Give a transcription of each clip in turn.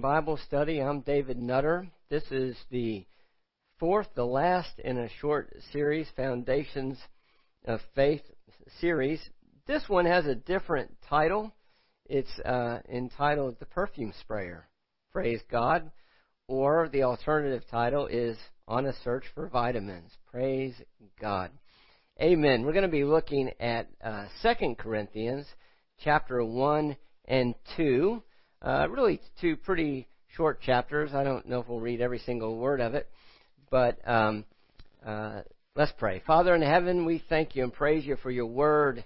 Bible Study. I'm David Nutter. This is the fourth, the last in a short series, Foundations of Faith series. This one has a different title. It's uh, entitled The Perfume Sprayer. Praise God. Or the alternative title is On a Search for Vitamins. Praise God. Amen. We're going to be looking at uh, 2 Corinthians chapter 1 and 2. Uh, really, two pretty short chapters. I don't know if we'll read every single word of it, but um, uh, let's pray. Father in heaven, we thank you and praise you for your word,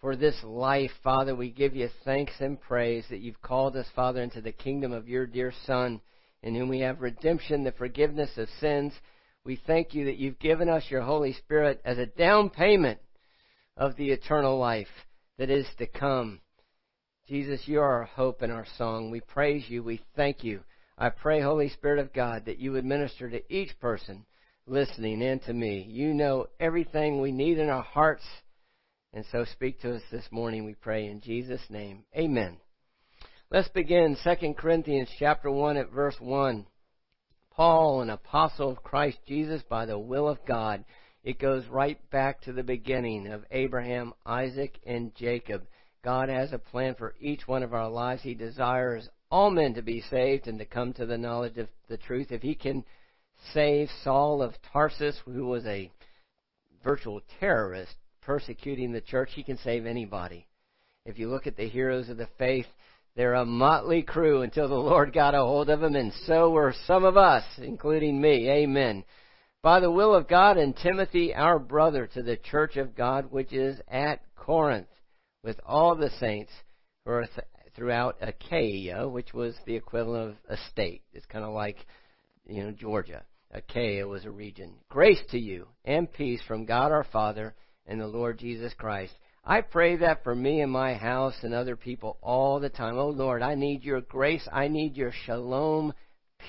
for this life. Father, we give you thanks and praise that you've called us, Father, into the kingdom of your dear Son, in whom we have redemption, the forgiveness of sins. We thank you that you've given us your Holy Spirit as a down payment of the eternal life that is to come. Jesus, you are our hope and our song. We praise you. We thank you. I pray, Holy Spirit of God, that you would minister to each person listening and to me. You know everything we need in our hearts. And so speak to us this morning, we pray in Jesus' name. Amen. Let's begin 2 Corinthians chapter 1 at verse 1. Paul, an apostle of Christ Jesus by the will of God. It goes right back to the beginning of Abraham, Isaac, and Jacob. God has a plan for each one of our lives. He desires all men to be saved and to come to the knowledge of the truth. If He can save Saul of Tarsus, who was a virtual terrorist persecuting the church, He can save anybody. If you look at the heroes of the faith, they're a motley crew until the Lord got a hold of them, and so were some of us, including me. Amen. By the will of God and Timothy, our brother, to the church of God which is at Corinth with all the saints who are th- throughout Achaia, which was the equivalent of a state. It's kind of like, you know, Georgia. Achaia was a region. Grace to you and peace from God our Father and the Lord Jesus Christ. I pray that for me and my house and other people all the time. Oh Lord, I need your grace. I need your shalom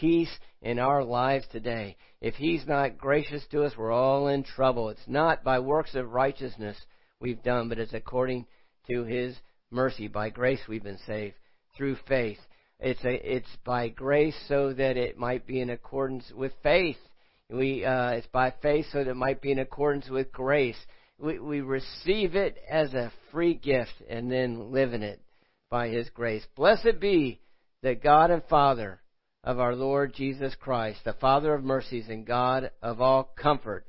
peace in our lives today. If He's not gracious to us, we're all in trouble. It's not by works of righteousness we've done, but it's according to His mercy. By grace we've been saved through faith. It's a, it's by grace so that it might be in accordance with faith. We, uh, it's by faith so that it might be in accordance with grace. We, we receive it as a free gift and then live in it by His grace. Blessed be the God and Father of our Lord Jesus Christ, the Father of mercies and God of all comfort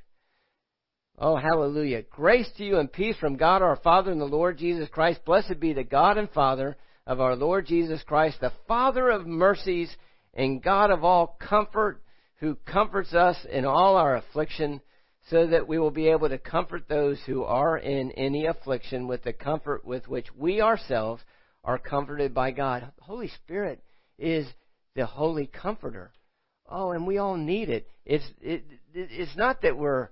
Oh, hallelujah. Grace to you and peace from God our Father and the Lord Jesus Christ. Blessed be the God and Father of our Lord Jesus Christ, the Father of mercies and God of all comfort, who comforts us in all our affliction, so that we will be able to comfort those who are in any affliction with the comfort with which we ourselves are comforted by God. Holy Spirit is the Holy Comforter. Oh, and we all need it. It's, it, it's not that we're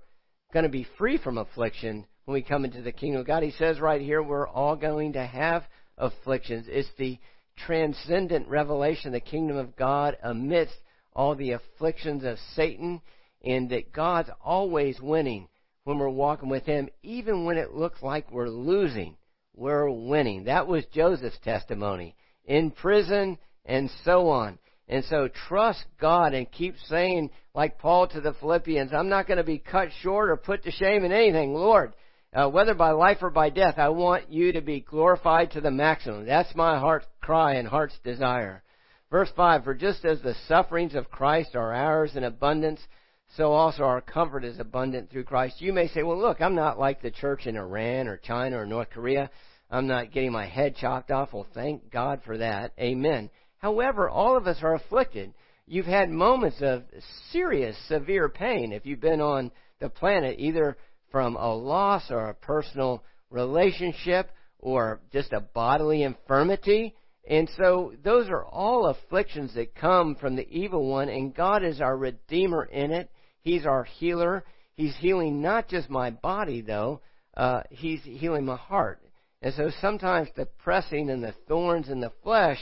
going to be free from affliction when we come into the kingdom of God. He says right here, we're all going to have afflictions. It's the transcendent revelation the kingdom of God amidst all the afflictions of Satan, and that God's always winning when we're walking with Him, even when it looks like we're losing. We're winning. That was Joseph's testimony. In prison and so on. And so trust God and keep saying, like Paul to the Philippians, I'm not going to be cut short or put to shame in anything, Lord. Uh, whether by life or by death, I want you to be glorified to the maximum. That's my heart's cry and heart's desire. Verse 5 For just as the sufferings of Christ are ours in abundance, so also our comfort is abundant through Christ. You may say, well, look, I'm not like the church in Iran or China or North Korea. I'm not getting my head chopped off. Well, thank God for that. Amen. However, all of us are afflicted. You've had moments of serious, severe pain if you've been on the planet, either from a loss or a personal relationship or just a bodily infirmity. And so those are all afflictions that come from the evil one, and God is our Redeemer in it. He's our healer. He's healing not just my body, though, uh, He's healing my heart. And so sometimes the pressing and the thorns in the flesh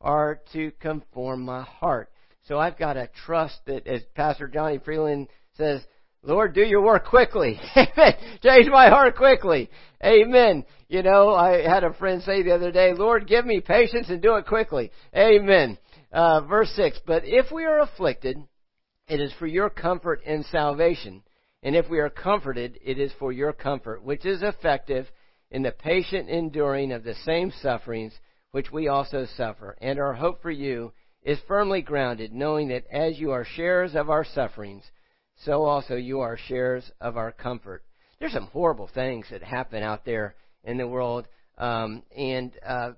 are to conform my heart. So I've got to trust that, as Pastor Johnny Freeland says, Lord, do your work quickly. Amen. Change my heart quickly. Amen. You know, I had a friend say the other day, Lord, give me patience and do it quickly. Amen. Uh, verse 6 But if we are afflicted, it is for your comfort and salvation. And if we are comforted, it is for your comfort, which is effective in the patient enduring of the same sufferings which we also suffer. And our hope for you is firmly grounded, knowing that as you are sharers of our sufferings, so also you are sharers of our comfort. There's some horrible things that happen out there in the world, um, and uh,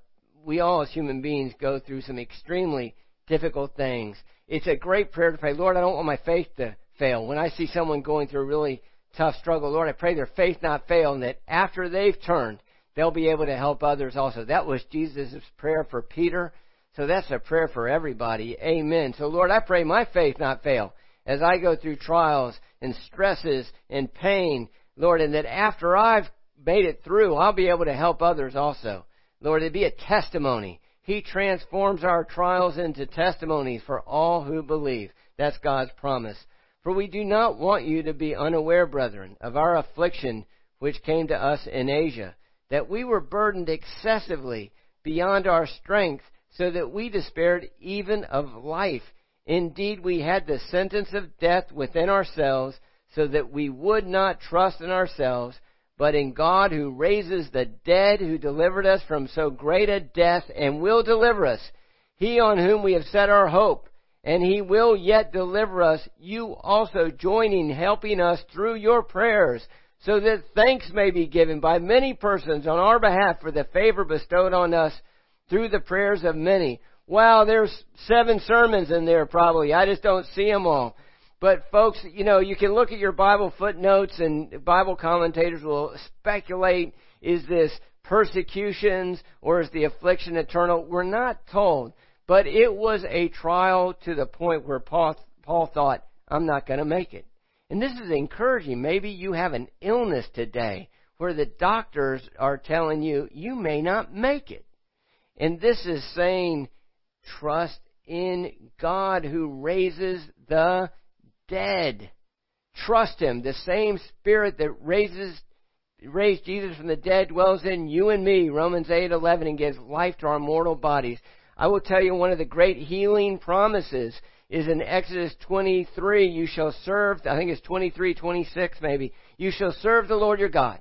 we all as human beings go through some extremely difficult things. It's a great prayer to pray, Lord, I don't want my faith to fail. When I see someone going through a really tough struggle, Lord, I pray their faith not fail, and that after they've turned, they'll be able to help others also. That was Jesus' prayer for Peter. So that's a prayer for everybody. Amen. So Lord, I pray my faith not fail as I go through trials and stresses and pain, Lord, and that after I've made it through, I'll be able to help others also. Lord, it'd be a testimony. He transforms our trials into testimonies for all who believe. That's God's promise. For we do not want you to be unaware, brethren, of our affliction which came to us in Asia, that we were burdened excessively beyond our strength, so that we despaired even of life. Indeed, we had the sentence of death within ourselves, so that we would not trust in ourselves, but in God who raises the dead, who delivered us from so great a death, and will deliver us. He on whom we have set our hope, and he will yet deliver us, you also joining, helping us through your prayers, so that thanks may be given by many persons on our behalf for the favor bestowed on us through the prayers of many. Wow, there's seven sermons in there probably. I just don't see them all. But folks, you know, you can look at your Bible footnotes and Bible commentators will speculate, is this persecutions or is the affliction eternal? We're not told. But it was a trial to the point where Paul, Paul thought, I'm not going to make it. And this is encouraging. Maybe you have an illness today where the doctors are telling you, you may not make it. And this is saying, trust in God who raises the dead. Trust Him. The same Spirit that raises raised Jesus from the dead dwells in you and me, Romans 8:11, and gives life to our mortal bodies. I will tell you one of the great healing promises is in Exodus 23. You shall serve, I think it's 23, 26 maybe. You shall serve the Lord your God,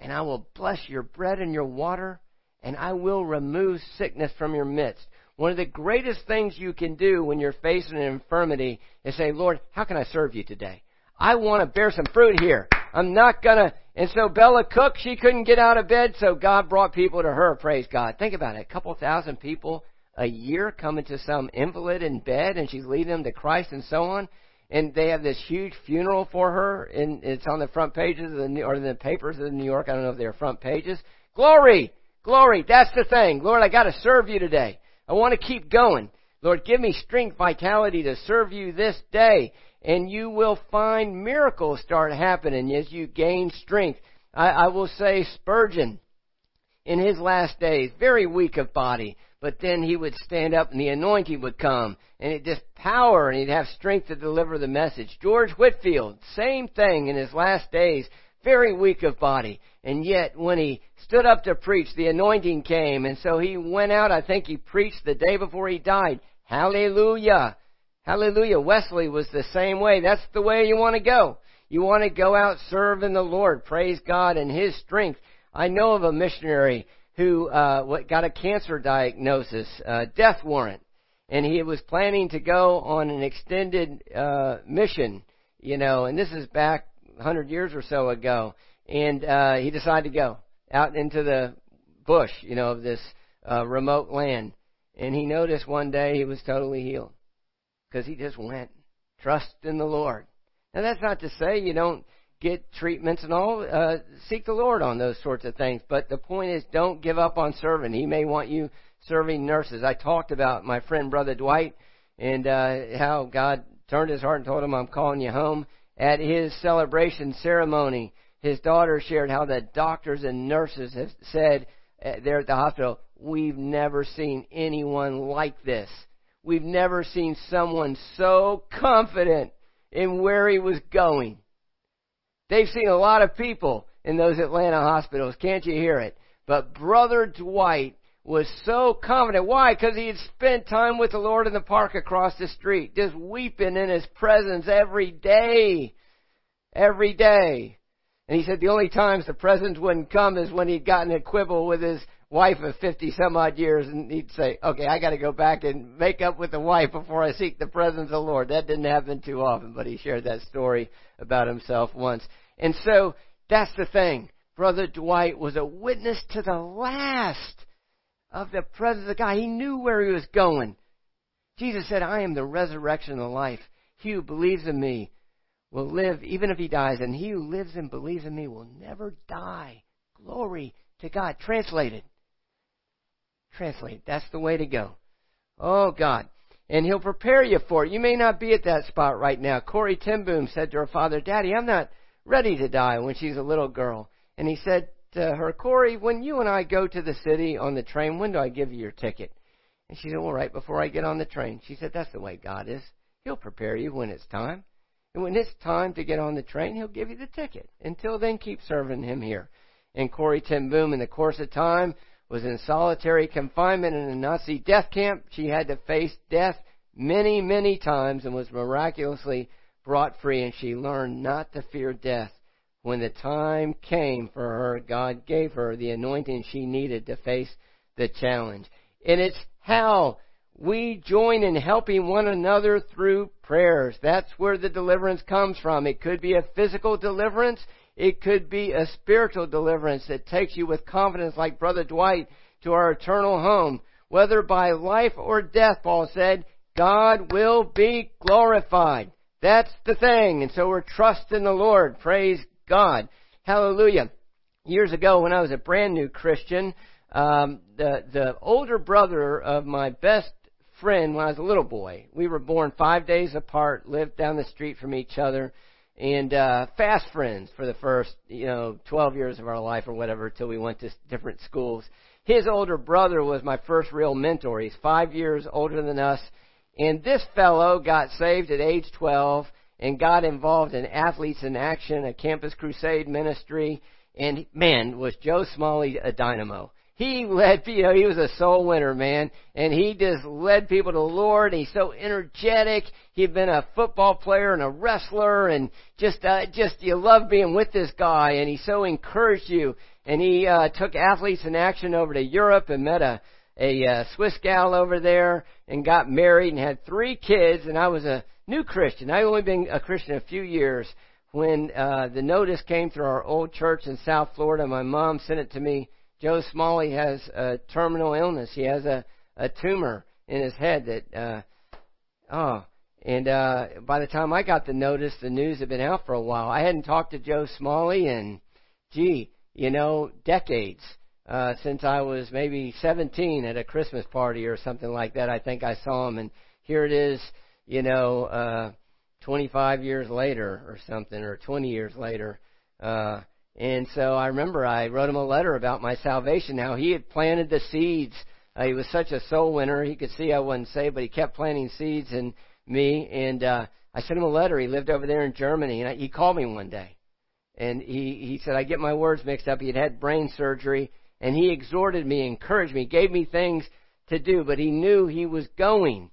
and I will bless your bread and your water, and I will remove sickness from your midst. One of the greatest things you can do when you're facing an infirmity is say, Lord, how can I serve you today? I want to bear some fruit here. I'm not gonna, and so Bella Cooke, she couldn't get out of bed, so God brought people to her, praise God. Think about it, a couple thousand people a year coming to some invalid in bed and she's leading them to Christ and so on. And they have this huge funeral for her and it's on the front pages of the, or the papers of New York. I don't know if they're front pages. Glory! Glory! That's the thing. Lord, I gotta serve you today. I want to keep going. Lord, give me strength, vitality to serve you this day. And you will find miracles start happening as you gain strength. I, I will say Spurgeon, in his last days, very weak of body, but then he would stand up and the anointing would come and it just power and he'd have strength to deliver the message. George Whitefield, same thing in his last days, very weak of body. And yet when he stood up to preach, the anointing came and so he went out, I think he preached the day before he died. Hallelujah. Hallelujah. Wesley was the same way. That's the way you want to go. You want to go out serving the Lord. Praise God and His strength. I know of a missionary who uh, got a cancer diagnosis, uh, death warrant, and he was planning to go on an extended uh, mission, you know, and this is back 100 years or so ago, and uh, he decided to go out into the bush, you know, of this uh, remote land, and he noticed one day he was totally healed because he just went, trust in the Lord. Now that's not to say you don't get treatments and all. Uh, seek the Lord on those sorts of things. But the point is, don't give up on serving. He may want you serving nurses. I talked about my friend Brother Dwight and uh, how God turned his heart and told him, "I'm calling you home." At his celebration ceremony, his daughter shared how the doctors and nurses have said uh, there at the hospital, "We've never seen anyone like this. We've never seen someone so confident in where he was going." They've seen a lot of people in those Atlanta hospitals. Can't you hear it? But Brother Dwight was so confident. Why? Because he had spent time with the Lord in the park across the street, just weeping in his presence every day. Every day. And he said the only times the presence wouldn't come is when he'd gotten a quibble with his wife of 50 some odd years and he'd say, okay, I gotta go back and make up with the wife before I seek the presence of the Lord. That didn't happen too often, but he shared that story about himself once. And so, that's the thing. Brother Dwight was a witness to the last of the presence of God. He knew where he was going. Jesus said, I am the resurrection and the life. He who believes in me will live even if he dies, and he who lives and believes in me will never die. Glory to God. Translated. Translate. That's the way to go. Oh God. And he'll prepare you for it. You may not be at that spot right now. Corrie ten Boom said to her father, Daddy, I'm not ready to die when she's a little girl. And he said to her, Corrie, when you and I go to the city on the train, when do I give you your ticket? And she said, well, right before I get on the train. She said, that's the way God is. He'll prepare you when it's time. And when it's time to get on the train, he'll give you the ticket. Until then, keep serving him here. And Corrie ten Boom, in the course of time, was in solitary confinement in a Nazi death camp. She had to face death many, many times and was miraculously brought free. And she learned not to fear death. When the time came for her, God gave her the anointing she needed to face the challenge. And it's how we join in helping one another through prayers. That's where the deliverance comes from. It could be a physical deliverance. It could be a spiritual deliverance that takes you with confidence like Brother Dwight to our eternal home. Whether by life or death, Paul said, God will be glorified. That's the thing. And so we're trusting the Lord. Praise God. Hallelujah. Years ago when I was a brand new Christian, um, the, the older brother of my best friend when I was a little boy. We were born five days apart, lived down the street from each other, and uh, fast friends for the first, you know, 12 years of our life or whatever until we went to different schools. His older brother was my first real mentor. He's five years older than us. And this fellow got saved at age 12 and got involved in Athletes in Action, a campus crusade ministry. And man, was Joe Smalley a dynamo he led, you know, he was a soul winner, man. And he just led people to the Lord. He's so energetic. He'd been a football player and a wrestler and just, uh, just, you love being with this guy and he so encouraged you. And he, uh, took athletes in action over to Europe and met a, a, uh, Swiss gal over there and got married and had three kids and I was a new Christian. I'd only been a Christian a few years when, uh, the notice came through our old church in South Florida. My mom sent it to me Joe Smalley has a terminal illness. He has a, a tumor in his head that, uh, oh, and uh, by the time I got the notice, the news had been out for a while. I hadn't talked to Joe Smalley in, gee, you know, decades. Uh, since I was maybe 17 at a Christmas party or something like that, I think I saw him, and here it is, you know, uh, 25 years later or something, or 20 years later. Uh, and so I remember I wrote him a letter about my salvation. Now he had planted the seeds. Uh, he was such a soul winner. He could see I wasn't saved, but he kept planting seeds in me. And uh, I sent him a letter. He lived over there in Germany, and I, he called me one day, and he he said I get my words mixed up. He had had brain surgery, and he exhorted me, encouraged me, gave me things to do, but he knew he was going.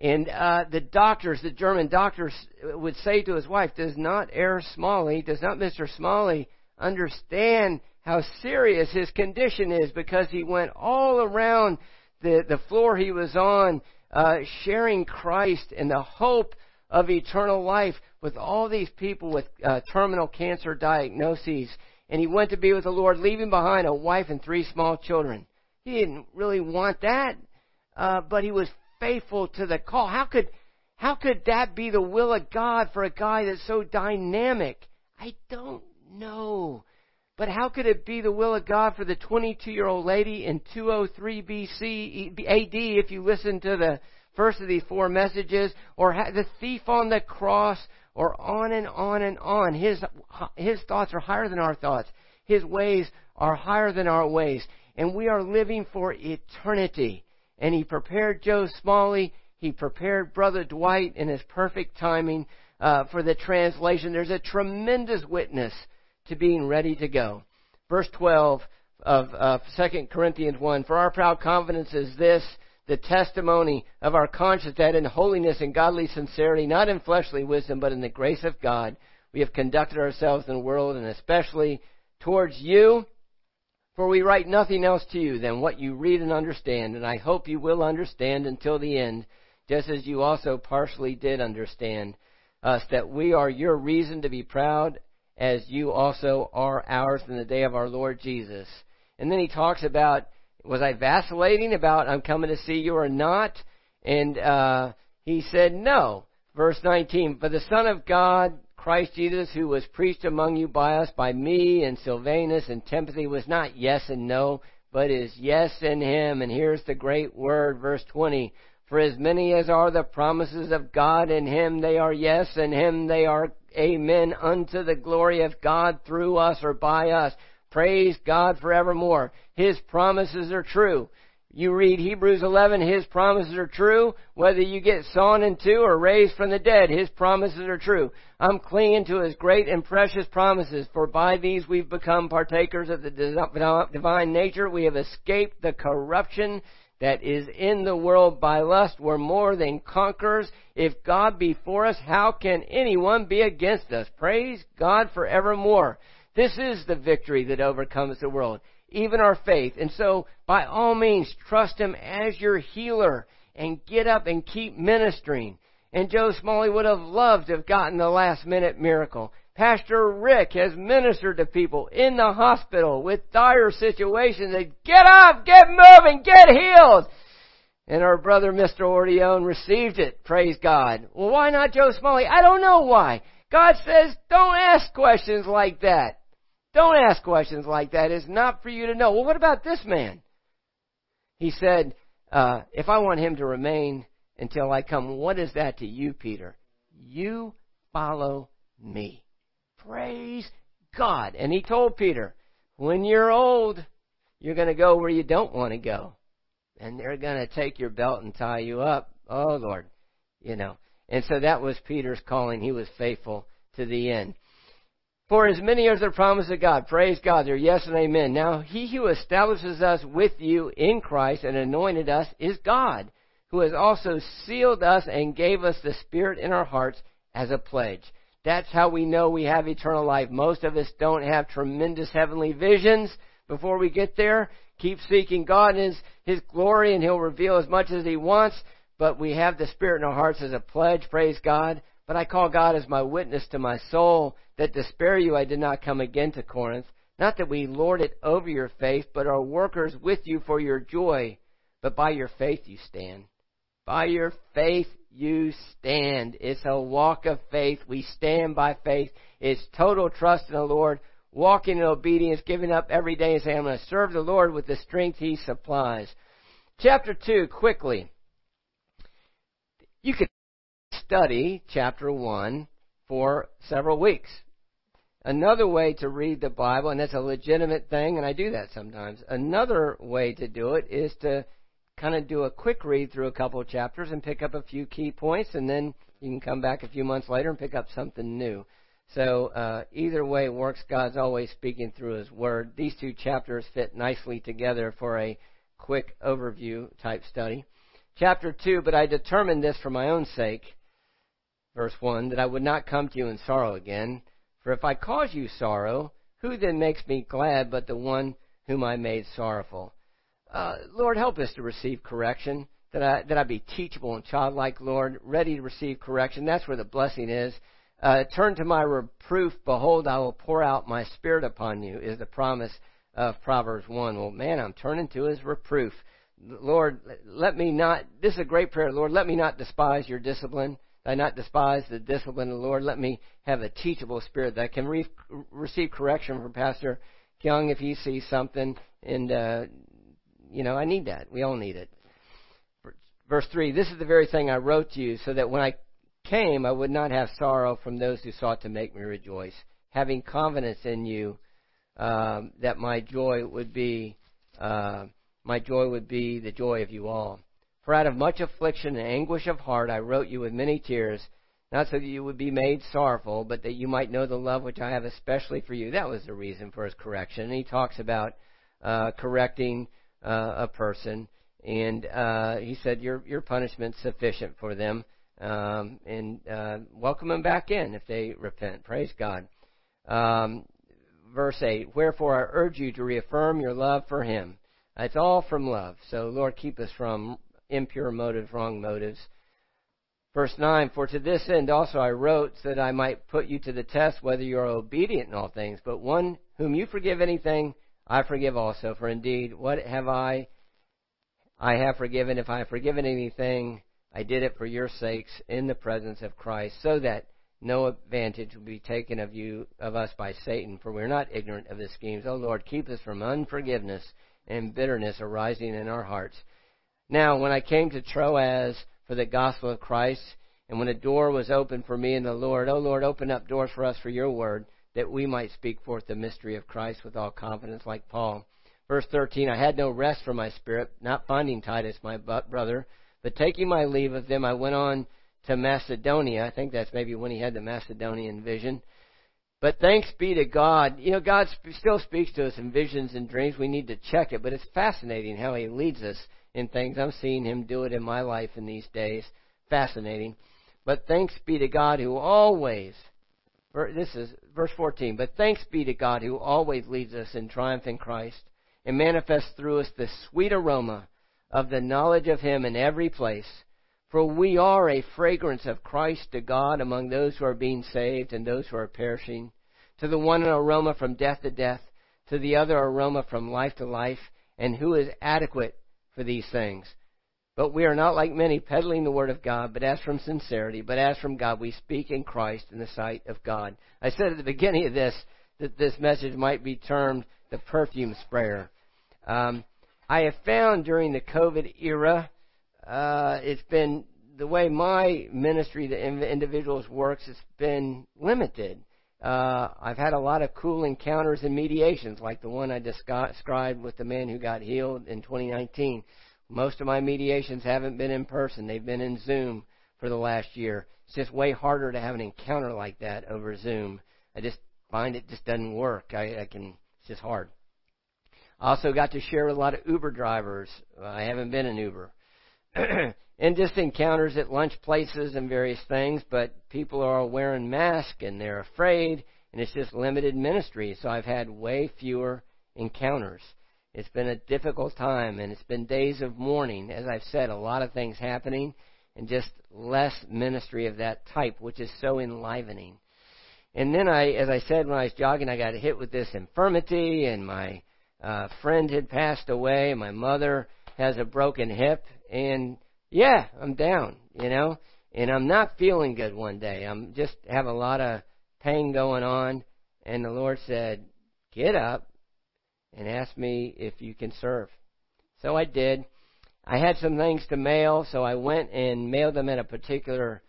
And uh, the doctors, the German doctors, would say to his wife, "Does not Herr Smalley, does not Mister Smalley?" Understand how serious his condition is because he went all around the, the floor he was on, uh, sharing Christ and the hope of eternal life with all these people with uh, terminal cancer diagnoses. And he went to be with the Lord, leaving behind a wife and three small children. He didn't really want that, uh, but he was faithful to the call. How could, how could that be the will of God for a guy that's so dynamic? I don't no. But how could it be the will of God for the 22 year old lady in 203 BC, AD, if you listen to the first of these four messages, or the thief on the cross, or on and on and on? His, his thoughts are higher than our thoughts. His ways are higher than our ways. And we are living for eternity. And he prepared Joe Smalley. He prepared Brother Dwight in his perfect timing uh, for the translation. There's a tremendous witness to being ready to go. Verse 12, of uh, 2 Corinthians 1. For our proud confidence is this, the testimony of our conscience that in holiness and godly sincerity, not in fleshly wisdom, but in the grace of God, we have conducted ourselves in the world and especially towards you. For we write nothing else to you than what you read and understand, and I hope you will understand until the end, just as you also partially did understand us, that we are your reason to be proud, as you also are ours in the day of our Lord Jesus. And then he talks about, was I vacillating about I'm coming to see you or not? And uh, he said, no. Verse 19, for the Son of God, Christ Jesus, who was preached among you by us, by me and Silvanus and Timothy, was not yes and no, but is yes in him. And here's the great word, verse 20. For as many as are the promises of God in him, they are yes, and him they are amen unto the glory of God through us or by us. Praise God forevermore. His promises are true. You read Hebrews 11, His promises are true. Whether you get sawn in two or raised from the dead, His promises are true. I'm clinging to His great and precious promises, for by these we've become partakers of the divine nature. We have escaped the corruption that is in the world by lust. We're more than conquerors. If God be for us, how can anyone be against us? Praise God forevermore. This is the victory that overcomes the world, even our faith. And so, by all means, trust Him as your healer and get up and keep ministering. And Joe Smalley would have loved to have gotten the last minute miracle. Pastor Rick has ministered to people in the hospital with dire situations. They get up, get moving, get healed. And our brother Mr. Ordeon received it. Praise God. Well, why not Joe Smalley? I don't know why. God says, don't ask questions like that. Don't ask questions like that. It's not for you to know. Well, what about this man? He said, uh, if I want him to remain until I come, what is that to you, Peter? You follow me. Praise God. And he told Peter, when you're old, you're going to go where you don't want to go. And they're going to take your belt and tie you up. Oh, Lord. You know. And so that was Peter's calling. He was faithful to the end. For as many as are promised of God, praise God, they're yes and amen. Now, he who establishes us with you in Christ and anointed us is God, who has also sealed us and gave us the Spirit in our hearts as a pledge. That's how we know we have eternal life. Most of us don't have tremendous heavenly visions before we get there. Keep seeking God and His, His glory and He'll reveal as much as He wants, but we have the Spirit in our hearts as a pledge, praise God. But I call God as my witness to my soul that to spare you I did not come again to Corinth. Not that we lord it over your faith, but are workers with you for your joy. But by your faith you stand. By your faith you stand. It's a walk of faith. We stand by faith. It's total trust in the Lord, walking in obedience, giving up every day and saying, I'm going to serve the Lord with the strength He supplies. Chapter 2, quickly. You could study chapter 1 for several weeks. Another way to read the Bible, and that's a legitimate thing, and I do that sometimes. Another way to do it is to kind of do a quick read through a couple of chapters and pick up a few key points, and then you can come back a few months later and pick up something new. So uh, either way works. God's always speaking through His Word. These two chapters fit nicely together for a quick overview type study. Chapter 2, but I determined this for my own sake verse 1, that I would not come to you in sorrow again. For if I cause you sorrow, who then makes me glad but the one whom I made sorrowful? Uh, Lord, help us to receive correction, that I, that I be teachable and childlike, Lord, ready to receive correction. That's where the blessing is. Uh, turn to my reproof. Behold, I will pour out my spirit upon you, is the promise of Proverbs 1. Well, man, I'm turning to his reproof. Lord, let me not, this is a great prayer. Lord, let me not despise your discipline. I not despise the discipline of the Lord. Let me have a teachable spirit that I can re- receive correction from Pastor Young if he sees something. And, uh, you know, I need that. We all need it. Verse 3 This is the very thing I wrote to you, so that when I came, I would not have sorrow from those who sought to make me rejoice, having confidence in you um, that my joy would be. Uh, my joy would be the joy of you all. For out of much affliction and anguish of heart I wrote you with many tears, not so that you would be made sorrowful, but that you might know the love which I have especially for you. That was the reason for his correction. And he talks about uh, correcting uh, a person, and uh, he said, "Your your punishment's sufficient for them." Um, and uh, welcome them back in if they repent. Praise God. Um, verse 8 Wherefore I urge you to reaffirm your love for him. It's all from love. So, Lord, keep us from impure motives, wrong motives. Verse 9 For to this end also I wrote, so that I might put you to the test whether you are obedient in all things. But one whom you forgive anything, I forgive also. For indeed, what have I? I have forgiven. If I have forgiven anything, I did it for your sakes in the presence of Christ, so that no advantage will be taken of you of us by Satan, for we are not ignorant of his schemes. O Lord, keep us from unforgiveness and bitterness arising in our hearts. Now, when I came to Troas for the gospel of Christ, and when a door was opened for me in the Lord, O Lord, open up doors for us for your word, that we might speak forth the mystery of Christ with all confidence, like Paul. Verse 13, I had no rest for my spirit, not finding Titus, my brother, but taking my leave of them, I went on to Macedonia. I think that's maybe when he had the Macedonian vision. But thanks be to God. You know, God still speaks to us in visions and dreams. We need to check it, but it's fascinating how He leads us in things. I'm seeing Him do it in my life in these days. Fascinating. But thanks be to God who always, this is verse 14, but thanks be to God who always leads us in triumph in Christ and manifests through us the sweet aroma of the knowledge of Him in every place. For we are a fragrance of Christ to God among those who are being saved and those who are perishing. To the one an aroma from death to death, to the other aroma from life to life, and who is adequate for these things? But we are not like many peddling the word of God, but as from sincerity, but as from God, we speak in Christ in the sight of God. I said at the beginning of this that this message might be termed the perfume sprayer. Um, I have found during the COVID era uh, it's been the way my ministry to individuals works. It's been limited. Uh, I've had a lot of cool encounters and mediations, like the one I described with the man who got healed in 2019. Most of my mediations haven't been in person; they've been in Zoom for the last year. It's just way harder to have an encounter like that over Zoom. I just find it just doesn't work. I, I can. It's just hard. I also got to share with a lot of Uber drivers. I haven't been in Uber. and just encounters at lunch places and various things, but people are wearing masks and they're afraid, and it's just limited ministry. So I've had way fewer encounters. It's been a difficult time, and it's been days of mourning. As I've said, a lot of things happening, and just less ministry of that type, which is so enlivening. And then I, as I said when I was jogging, I got hit with this infirmity, and my uh, friend had passed away. My mother has a broken hip, and yeah, I'm down, you know, and I'm not feeling good one day. I'm just have a lot of pain going on, and the Lord said, "Get up and ask me if you can serve." So I did. I had some things to mail, so I went and mailed them in a particular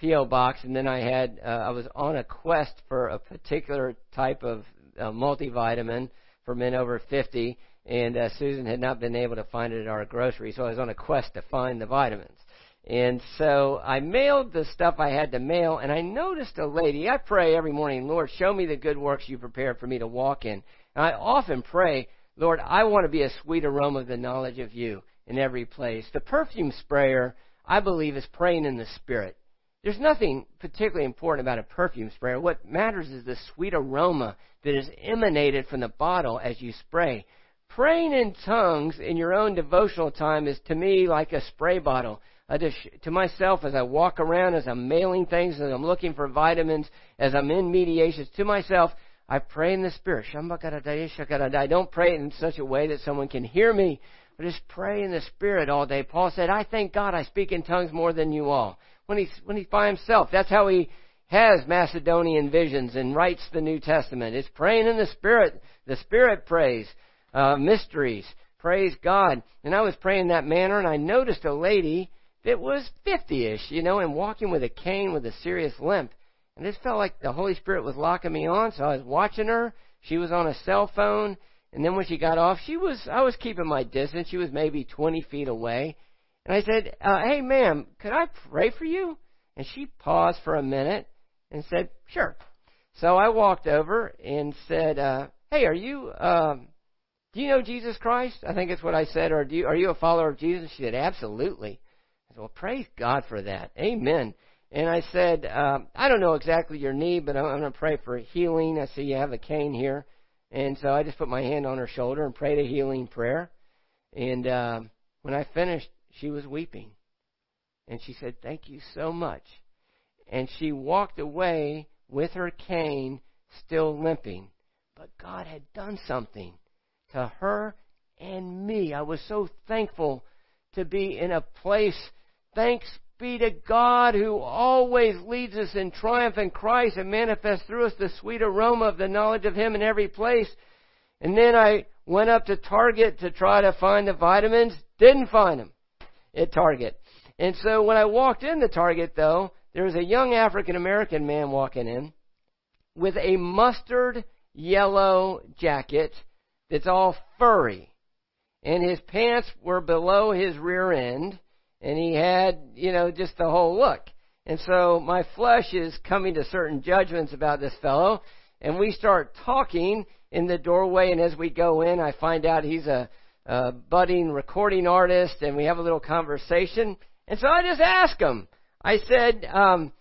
PO box, and then I had uh, I was on a quest for a particular type of uh, multivitamin for men over 50, and uh, Susan had not been able to find it at our grocery, so I was on a quest to find the vitamins. And so I mailed the stuff I had to mail, and I noticed a lady. I pray every morning, Lord, show me the good works you prepared for me to walk in. And I often pray, Lord, I want to be a sweet aroma of the knowledge of you in every place. The perfume sprayer, I believe, is praying in the Spirit. There's nothing particularly important about a perfume sprayer. What matters is the sweet aroma that is emanated from the bottle as you spray. Praying in tongues in your own devotional time is to me like a spray bottle. I just, to myself, as I walk around, as I'm mailing things, as I'm looking for vitamins, as I'm in mediations, to myself, I pray in the Spirit. I don't pray in such a way that someone can hear me, but just pray in the Spirit all day. Paul said, I thank God I speak in tongues more than you all. When he's, when he's by himself, that's how he has Macedonian visions and writes the New Testament. It's praying in the Spirit. The Spirit prays uh, mysteries. Praise God. And I was praying that manner, and I noticed a lady that was 50-ish, you know, and walking with a cane with a serious limp. And this felt like the Holy Spirit was locking me on, so I was watching her. She was on a cell phone, and then when she got off, she was, I was keeping my distance. She was maybe 20 feet away. And I said, uh, hey ma'am, could I pray for you? And she paused for a minute and said, sure. So I walked over and said, uh, hey, are you, um, Do you know Jesus Christ? I think it's what I said. Or do you, are you a follower of Jesus? She said, Absolutely. Well, praise God for that. Amen. And I said, um, I don't know exactly your need, but I'm, going to pray for healing. I see you have a cane here. And so I just put my hand on her shoulder and prayed a healing prayer. And uh, when I finished, she was weeping. And she said, Thank you so much. And she walked away with her cane still limping. But God had done something to her and me. I was so thankful to be in a place. Thanks be to God who always leads us in triumph in Christ and manifests through us the sweet aroma of the knowledge of Him in every place. And then I went up to Target to try to find the vitamins. Didn't find them at Target. And so when I walked into Target though, there was a young African American man walking in with a mustard yellow jacket that's all furry. And his pants were below his rear end. And he had, you know, just the whole look. And so my flesh is coming to certain judgments about this fellow. And we start talking in the doorway. And as we go in, I find out he's a, a budding recording artist. And we have a little conversation. And so I just asked him, I said, um,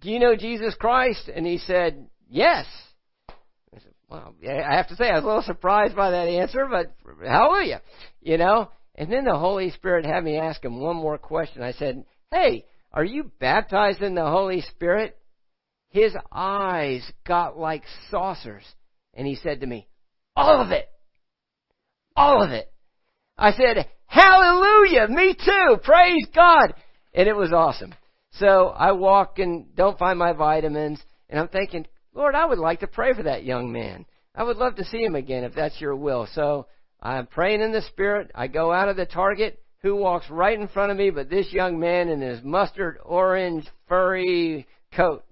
Do you know Jesus Christ? And he said, Yes. I said, Well, I have to say, I was a little surprised by that answer, but hallelujah. You know? And then the Holy Spirit had me ask him one more question. I said, Hey, are you baptized in the Holy Spirit? His eyes got like saucers. And he said to me, All of it. All of it. I said, Hallelujah! Me too! Praise God! And it was awesome. So I walk and don't find my vitamins, and I'm thinking, Lord, I would like to pray for that young man. I would love to see him again if that's your will. So I'm praying in the Spirit. I go out of the target. Who walks right in front of me but this young man in his mustard orange furry coat?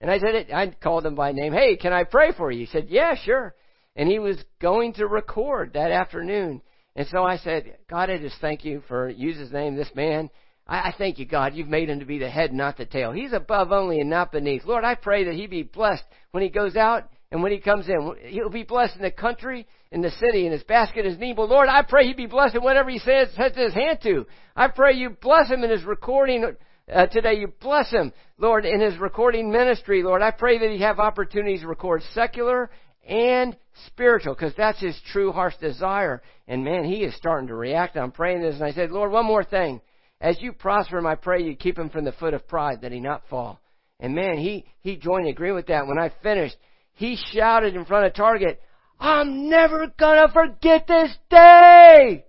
And I said it, I called him by name. Hey, can I pray for you? He said, Yeah, sure. And he was going to record that afternoon. And so I said, God, I just thank you for use his name, this man. I, I thank you, God. You've made him to be the head, not the tail. He's above only and not beneath. Lord, I pray that he be blessed when he goes out and when he comes in. He'll be blessed in the country, in the city, in his basket, his need. But Lord, I pray he be blessed in whatever he says, sets his hand to. I pray you bless him in his recording uh, today. You bless him, Lord, in his recording ministry. Lord, I pray that he have opportunities to record secular and spiritual, because that's his true heart's desire. And man, he is starting to react. I'm praying this, and I said, Lord, one more thing. As you prosper him, I pray you keep him from the foot of pride, that he not fall. And man, he, he joined in agreement with that. When I finished, he shouted in front of Target, I'm never gonna forget this day!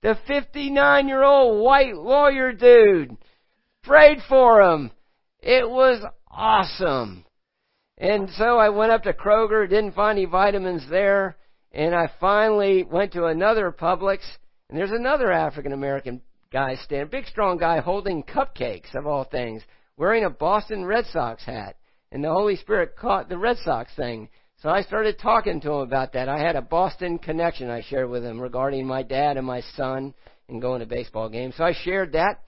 The 59 year old white lawyer dude prayed for him. It was awesome. And so I went up to Kroger, didn't find any vitamins there, and I finally went to another Publix, and there's another African American guy standing, big strong guy holding cupcakes of all things, wearing a Boston Red Sox hat. And the Holy Spirit caught the Red Sox thing. So I started talking to him about that. I had a Boston connection I shared with him regarding my dad and my son and going to baseball games. So I shared that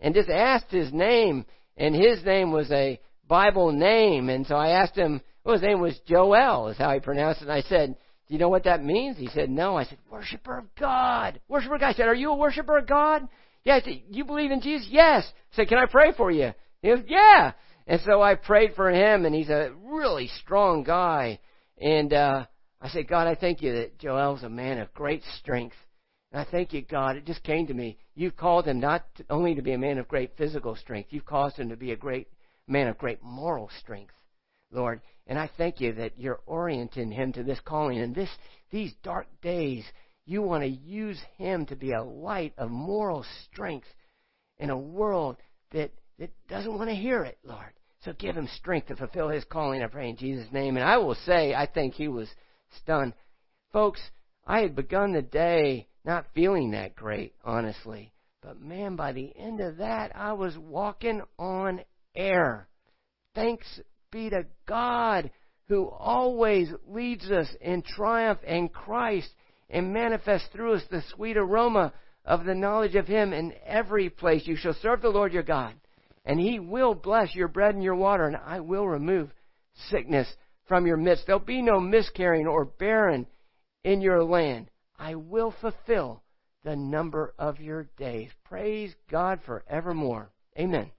and just asked his name, and his name was a Bible name. And so I asked him, well, his name was Joel, is how he pronounced it. And I said, do you know what that means? He said, no. I said, worshiper of God. Worshiper of God. I said, are you a worshiper of God? Yeah. I said, you believe in Jesus? Yes. I said, can I pray for you? He goes, yeah. And so I prayed for him, and he's a really strong guy. And uh, I said, God, I thank you that Joel's a man of great strength. And I thank you, God. It just came to me. You've called him not to, only to be a man of great physical strength, you've caused him to be a great man of great moral strength, Lord. And I thank you that you're orienting him to this calling. And this, these dark days, you want to use him to be a light of moral strength in a world that, that doesn't want to hear it, Lord. So give him strength to fulfill his calling, I pray in Jesus' name. And I will say, I think he was stunned. Folks, I had begun the day not feeling that great, honestly. But man, by the end of that, I was walking on air. Thanks be to God who always leads us in triumph in Christ and manifests through us the sweet aroma of the knowledge of Him in every place. You shall serve the Lord your God, and he will bless your bread and your water, and I will remove sickness from your midst. There'll be no miscarrying or barren in your land. I will fulfill the number of your days. Praise God forevermore. Amen.